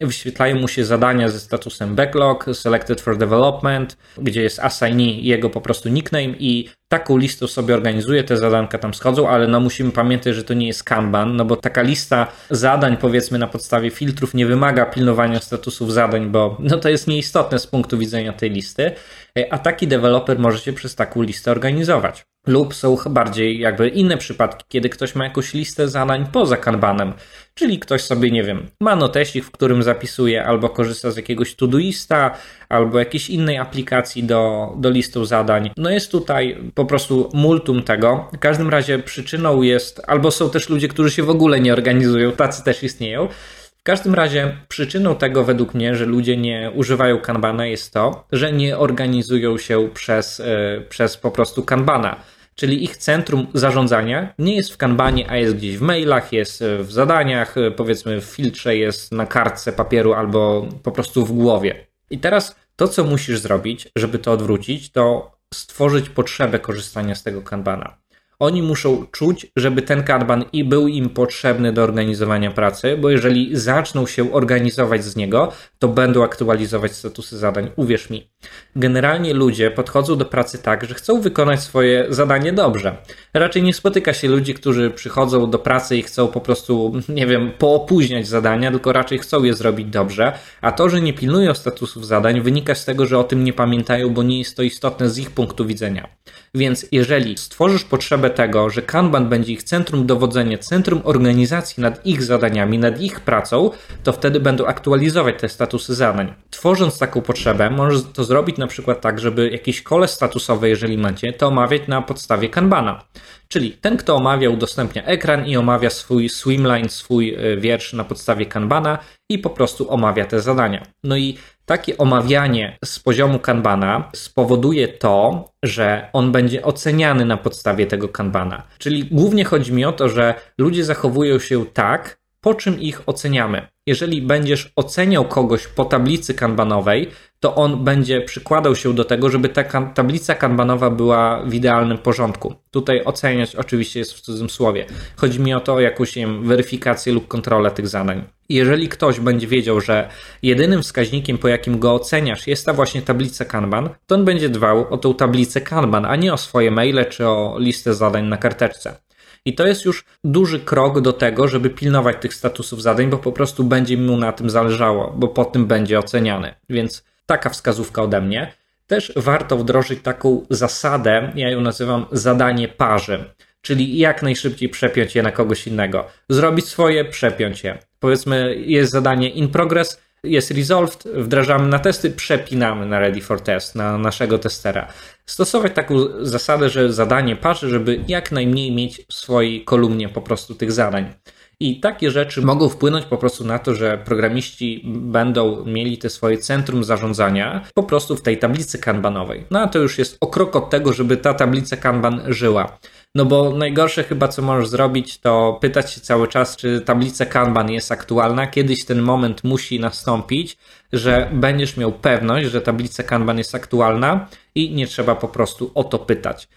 wyświetlają mu się zadania ze statusem backlog, selected for development, gdzie jest assignee jego po prostu nickname i taką listę sobie organizuje, te zadanka tam schodzą, ale no musimy pamiętać, że to nie jest Kanban, no bo taka lista zadań powiedzmy na podstawie filtrów nie wymaga pilnowania statusów zadań, bo no to jest nieistotne z punktu widzenia tej listy, y, a taki deweloper może się przez taką listę organizować. Lub są bardziej jakby inne przypadki, kiedy ktoś ma jakąś listę zadań poza kanbanem, czyli ktoś sobie, nie wiem, ma notesik, w którym zapisuje albo korzysta z jakiegoś Todoista, albo jakiejś innej aplikacji do, do listu zadań. No jest tutaj po prostu multum tego. W każdym razie przyczyną jest, albo są też ludzie, którzy się w ogóle nie organizują, tacy też istnieją. W każdym razie przyczyną tego według mnie, że ludzie nie używają Kanbana jest to, że nie organizują się przez, yy, przez po prostu Kanbana czyli ich centrum zarządzania nie jest w kanbanie, a jest gdzieś w mailach, jest w zadaniach, powiedzmy w filtrze, jest na kartce papieru albo po prostu w głowie. I teraz to, co musisz zrobić, żeby to odwrócić, to stworzyć potrzebę korzystania z tego kanbana. Oni muszą czuć, żeby ten kanban i był im potrzebny do organizowania pracy, bo jeżeli zaczną się organizować z niego, to będą aktualizować statusy zadań. Uwierz mi. Generalnie ludzie podchodzą do pracy tak, że chcą wykonać swoje zadanie dobrze. Raczej nie spotyka się ludzi, którzy przychodzą do pracy i chcą po prostu, nie wiem, poopóźniać zadania, tylko raczej chcą je zrobić dobrze, a to, że nie pilnują statusów zadań, wynika z tego, że o tym nie pamiętają, bo nie jest to istotne z ich punktu widzenia. Więc jeżeli stworzysz potrzebę tego, że Kanban będzie ich centrum dowodzenia, centrum organizacji nad ich zadaniami, nad ich pracą, to wtedy będą aktualizować te statusy zadań. Tworząc taką potrzebę, możesz to zrobić na przykład tak, żeby jakieś kole statusowe, jeżeli macie, to omawiać na podstawie Kanbana. Czyli ten, kto omawia, udostępnia ekran i omawia swój swimline, swój e, wiersz na podstawie Kanbana i po prostu omawia te zadania. No i takie omawianie z poziomu kanbana spowoduje to, że on będzie oceniany na podstawie tego kanbana. Czyli głównie chodzi mi o to, że ludzie zachowują się tak, po czym ich oceniamy. Jeżeli będziesz oceniał kogoś po tablicy kanbanowej, to on będzie przykładał się do tego, żeby ta tablica kanbanowa była w idealnym porządku. Tutaj oceniać oczywiście jest w cudzym słowie. Chodzi mi o to, jakąś wiem, weryfikację lub kontrolę tych zadań. Jeżeli ktoś będzie wiedział, że jedynym wskaźnikiem, po jakim go oceniasz, jest ta właśnie tablica Kanban, to on będzie dbał o tą tablicę Kanban, a nie o swoje maile czy o listę zadań na karteczce. I to jest już duży krok do tego, żeby pilnować tych statusów zadań, bo po prostu będzie mu na tym zależało, bo po tym będzie oceniany. Więc taka wskazówka ode mnie. Też warto wdrożyć taką zasadę, ja ją nazywam zadanie parzy, czyli jak najszybciej przepiąć je na kogoś innego. Zrobić swoje, przepiąć je. Powiedzmy, jest zadanie in progress, jest resolved, wdrażamy na testy, przepinamy na ready for test, na naszego testera. Stosować taką zasadę, że zadanie patrzy, żeby jak najmniej mieć w swojej kolumnie po prostu tych zadań. I takie rzeczy mogą wpłynąć po prostu na to, że programiści będą mieli te swoje centrum zarządzania po prostu w tej tablicy kanbanowej. No a to już jest o krok od tego, żeby ta tablica kanban żyła. No bo najgorsze chyba, co możesz zrobić, to pytać się cały czas, czy tablica Kanban jest aktualna. Kiedyś ten moment musi nastąpić, że będziesz miał pewność, że tablica Kanban jest aktualna i nie trzeba po prostu o to pytać.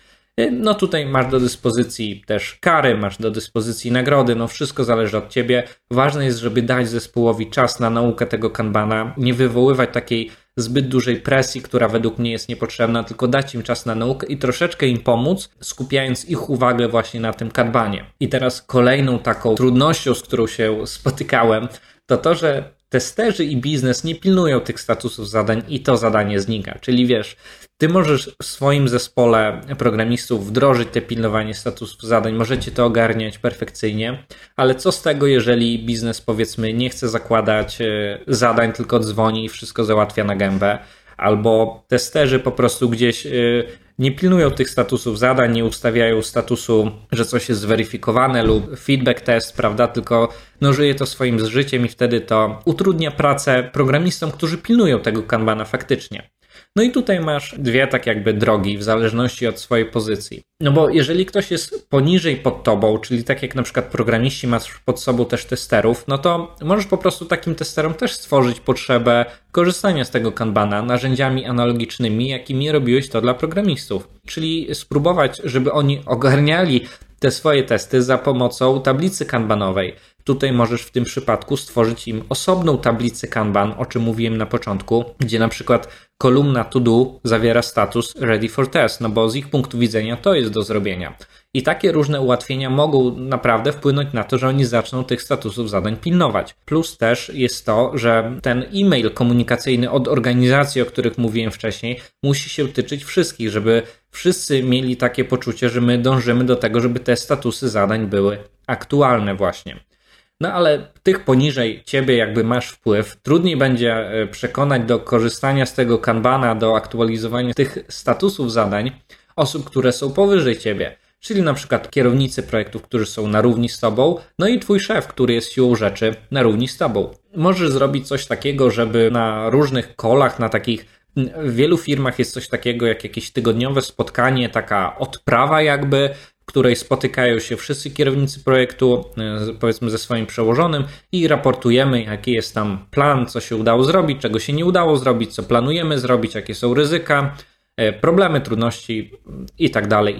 No tutaj masz do dyspozycji też kary, masz do dyspozycji nagrody, no wszystko zależy od ciebie. Ważne jest, żeby dać zespołowi czas na naukę tego kanbana, nie wywoływać takiej zbyt dużej presji, która według mnie jest niepotrzebna, tylko dać im czas na naukę i troszeczkę im pomóc, skupiając ich uwagę właśnie na tym kanbanie. I teraz kolejną taką trudnością, z którą się spotykałem, to to, że testerzy i biznes nie pilnują tych statusów zadań i to zadanie znika. Czyli wiesz, ty możesz w swoim zespole programistów wdrożyć te pilnowanie statusów zadań, możecie to ogarniać perfekcyjnie, ale co z tego, jeżeli biznes powiedzmy nie chce zakładać e, zadań, tylko dzwoni i wszystko załatwia na gębę, albo testerzy po prostu gdzieś e, nie pilnują tych statusów zadań, nie ustawiają statusu, że coś jest zweryfikowane lub feedback test, prawda? Tylko no, żyje to swoim życiem i wtedy to utrudnia pracę programistom, którzy pilnują tego kanbana faktycznie. No i tutaj masz dwie tak jakby drogi w zależności od swojej pozycji. No bo jeżeli ktoś jest poniżej pod tobą, czyli tak jak na przykład programiści masz pod sobą też testerów, no to możesz po prostu takim testerom też stworzyć potrzebę korzystania z tego kanbana narzędziami analogicznymi, jakimi robiłeś to dla programistów. Czyli spróbować, żeby oni ogarniali te swoje testy za pomocą tablicy kanbanowej. Tutaj możesz w tym przypadku stworzyć im osobną tablicę Kanban, o czym mówiłem na początku, gdzie na przykład kolumna to do zawiera status ready for test, no bo z ich punktu widzenia to jest do zrobienia. I takie różne ułatwienia mogą naprawdę wpłynąć na to, że oni zaczną tych statusów zadań pilnować. Plus też jest to, że ten e-mail komunikacyjny od organizacji, o których mówiłem wcześniej, musi się tyczyć wszystkich, żeby wszyscy mieli takie poczucie, że my dążymy do tego, żeby te statusy zadań były aktualne właśnie. No ale tych poniżej ciebie jakby masz wpływ, trudniej będzie e, przekonać do korzystania z tego kanbana, do aktualizowania tych statusów zadań osób, które są powyżej ciebie. Czyli na przykład kierownicy projektów, którzy są na równi z tobą, no i twój szef, który jest siłą rzeczy na równi z tobą. Możesz zrobić coś takiego, żeby na różnych kolach, na takich w wielu firmach jest coś takiego jak jakieś tygodniowe spotkanie, taka odprawa jakby, której spotykają się wszyscy kierownicy projektu, e, powiedzmy ze swoim przełożonym i raportujemy, jaki jest tam plan, co się udało zrobić, czego się nie udało zrobić, co planujemy zrobić, jakie są ryzyka, e, problemy, trudności i tak dalej,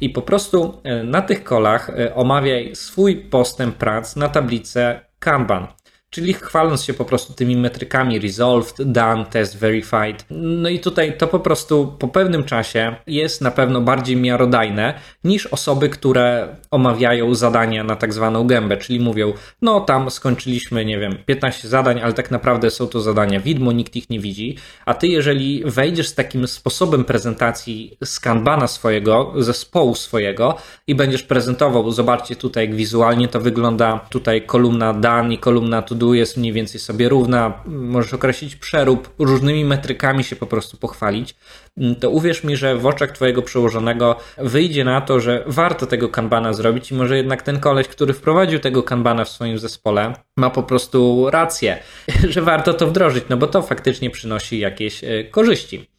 i po prostu e, na tych kolach omawiaj swój postęp prac na tablicę Kanban czyli chwaląc się po prostu tymi metrykami resolved, done, test verified. No i tutaj to po prostu po pewnym czasie jest na pewno bardziej miarodajne niż osoby, które omawiają zadania na tak zwaną gębę, czyli mówią, no tam skończyliśmy, nie wiem, 15 zadań, ale tak naprawdę są to zadania widmo, nikt ich nie widzi, a ty jeżeli wejdziesz z takim sposobem prezentacji z Kanbana swojego, zespołu swojego i będziesz prezentował, zobaczcie tutaj jak wizualnie to wygląda, tutaj kolumna done i kolumna to do przodu jest mniej więcej sobie równa, możesz określić przerób, różnymi metrykami się po prostu pochwalić, mm, to uwierz mi, że w oczach Twojego przełożonego wyjdzie na to, że warto tego kanbana zrobić i może jednak ten koleś, który wprowadził tego kanbana w swoim zespole, ma po prostu rację, że warto to wdrożyć, no bo to faktycznie przynosi jakieś e, korzyści.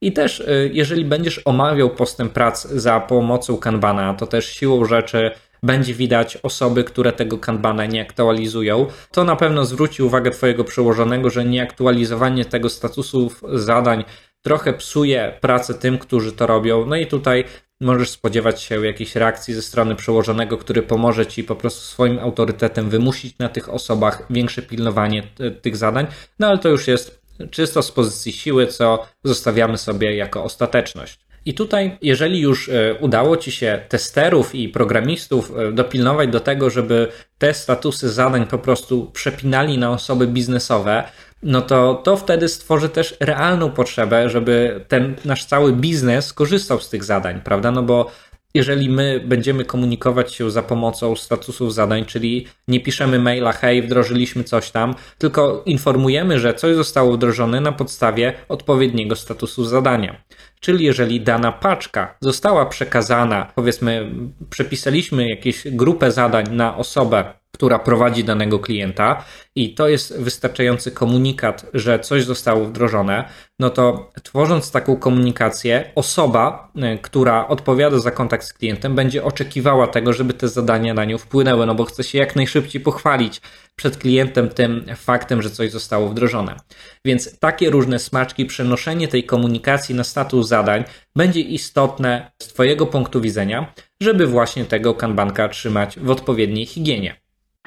I też, e, jeżeli będziesz omawiał postęp prac za pomocą kanbana, to też siłą rzeczy będzie widać osoby, które tego kanbana nie aktualizują. To na pewno zwróci uwagę Twojego przełożonego, że nieaktualizowanie tego statusów zadań trochę psuje pracę tym, którzy to robią. No i tutaj możesz spodziewać się jakiejś reakcji ze strony przełożonego, który pomoże Ci po prostu swoim autorytetem wymusić na tych osobach większe pilnowanie tych zadań. No ale to już jest czysto z pozycji siły, co zostawiamy sobie jako ostateczność. I tutaj, jeżeli już e, udało Ci się testerów i programistów e, dopilnować do tego, żeby te statusy zadań po prostu przepinali na osoby biznesowe, no to to wtedy stworzy też realną potrzebę, żeby ten nasz cały biznes korzystał z tych zadań, prawda? No bo jeżeli my będziemy komunikować się za pomocą statusów zadań, czyli nie piszemy maila, hej, wdrożyliśmy coś tam, tylko informujemy, że coś zostało wdrożone na podstawie odpowiedniego statusu zadania. Czyli jeżeli dana paczka została przekazana, powiedzmy, przepisaliśmy jakąś grupę zadań na osobę, która prowadzi danego klienta i to jest wystarczający komunikat, że coś zostało wdrożone, no to tworząc taką komunikację, osoba, y, która odpowiada za kontakt z klientem, będzie oczekiwała tego, żeby te zadania na nią wpłynęły, no bo chce się jak najszybciej pochwalić przed klientem tym faktem, że coś zostało wdrożone. Więc takie różne smaczki, przenoszenie tej komunikacji na status zadań będzie istotne z Twojego punktu widzenia, żeby właśnie tego kanbanka trzymać w odpowiedniej higienie.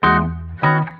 Thank you.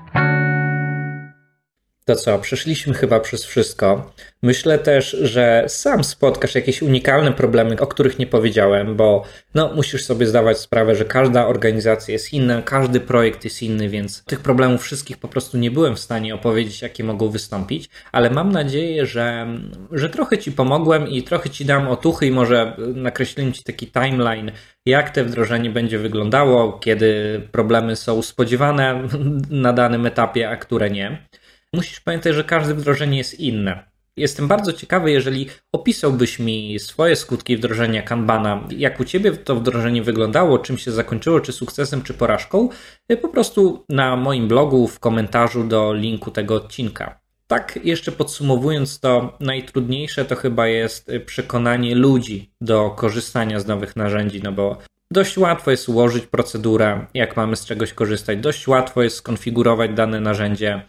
To co, przeszliśmy chyba przez wszystko. Myślę też, że sam spotkasz jakieś unikalne problemy, o których nie powiedziałem, bo no, musisz sobie zdawać sprawę, że każda organizacja jest inna, każdy projekt jest inny, więc tych problemów wszystkich po prostu nie byłem w stanie opowiedzieć, jakie mogą wystąpić, ale mam nadzieję, że, że trochę Ci pomogłem i trochę Ci dam otuchy i może nakreśliłem Ci taki timeline, jak to wdrożenie będzie wyglądało, kiedy problemy są spodziewane na danym etapie, a które nie. Musisz pamiętać, że każde wdrożenie jest inne. Jestem bardzo ciekawy, jeżeli opisałbyś mi swoje skutki wdrożenia Kanbana, jak u Ciebie to wdrożenie wyglądało, czym się zakończyło, czy sukcesem, czy porażką, po prostu na moim blogu w komentarzu do linku tego odcinka. Tak, jeszcze podsumowując to, najtrudniejsze to chyba jest przekonanie ludzi do korzystania z nowych narzędzi, no bo dość łatwo jest ułożyć procedurę, jak mamy z czegoś korzystać, dość łatwo jest skonfigurować dane narzędzie,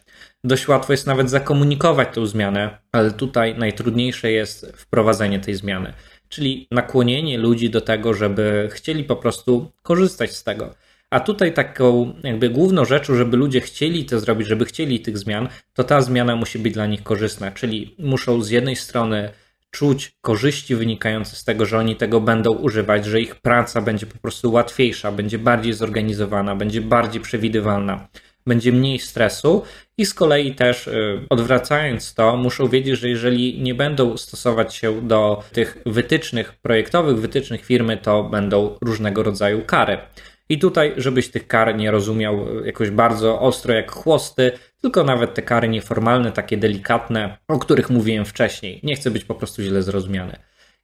dość łatwo jest nawet zakomunikować tę zmianę, ale tutaj najtrudniejsze jest wprowadzenie tej zmiany, czyli nakłonienie ludzi do tego, żeby chcieli po prostu korzystać z tego. A tutaj taką jakby główną rzeczą, żeby ludzie chcieli to zrobić, żeby chcieli tych zmian, to ta zmiana musi być dla nich korzystna, czyli muszą z jednej strony czuć korzyści wynikające z tego, że oni tego będą używać, że ich praca będzie po prostu łatwiejsza, będzie bardziej zorganizowana, będzie bardziej przewidywalna, będzie mniej stresu i z kolei też y, odwracając to, muszą wiedzieć, że jeżeli nie będą stosować się do tych wytycznych projektowych, wytycznych firmy, to będą różnego rodzaju kary. I tutaj, żebyś tych kar nie rozumiał jakoś bardzo ostro jak chłosty, tylko nawet te kary nieformalne, takie delikatne, o których mówiłem wcześniej. Nie chcę być po prostu źle zrozumiany.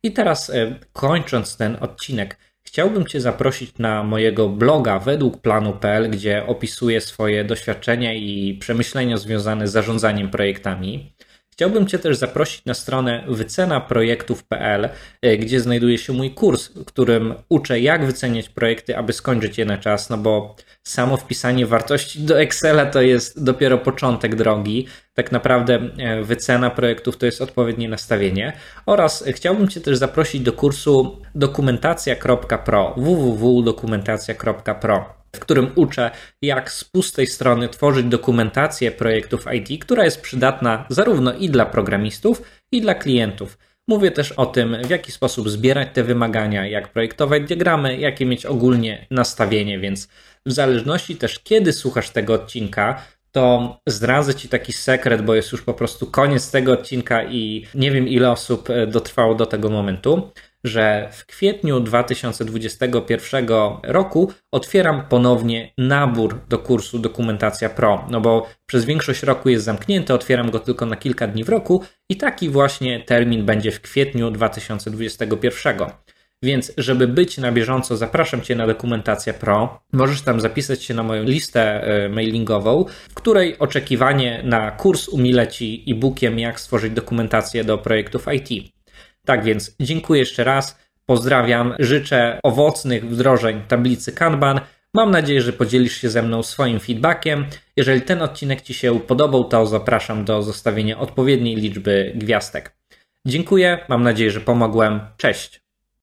I teraz e, kończąc ten odcinek, chciałbym Cię zaprosić na mojego bloga według planu.pl, gdzie opisuję swoje doświadczenia i przemyślenia związane z zarządzaniem projektami. Chciałbym Cię też zaprosić na stronę wycenaprojektów.pl, e, gdzie znajduje się mój kurs, którym uczę, jak wyceniać projekty, aby skończyć je na czas, no bo samo wpisanie wartości do Excela to jest dopiero początek drogi. Tak naprawdę e, wycena projektów to jest odpowiednie nastawienie. Oraz chciałbym Cię też zaprosić do kursu dokumentacja.pro www.dokumentacja.pro w którym uczę, jak z pustej strony tworzyć dokumentację projektów IT, która jest przydatna zarówno i dla programistów, i dla klientów. Mówię też o tym, w jaki sposób zbierać te wymagania, jak projektować diagramy, jakie mieć ogólnie nastawienie, więc w zależności też kiedy słuchasz tego odcinka, to zdradzę Ci taki sekret, bo jest już po prostu koniec tego odcinka i nie wiem ile osób e, dotrwało do tego momentu że w kwietniu 2021 roku otwieram ponownie nabór do kursu Dokumentacja Pro, no bo przez większość roku jest zamknięty, otwieram go tylko na kilka dni w roku i taki właśnie termin będzie w kwietniu 2021. Więc, żeby być na bieżąco, zapraszam Cię na Dokumentacja Pro. Możesz tam zapisać się na moją listę e, mailingową, w której oczekiwanie na kurs umile Ci e-bookiem, jak stworzyć dokumentację do projektów IT. Tak więc dziękuję jeszcze raz, pozdrawiam, życzę owocnych wdrożeń tablicy Kanban. Mam nadzieję, że podzielisz się ze mną swoim feedbackiem. Jeżeli ten odcinek Ci się podobał, to zapraszam do zostawienia odpowiedniej liczby gwiazdek. Dziękuję, mam nadzieję, że pomogłem. Cześć.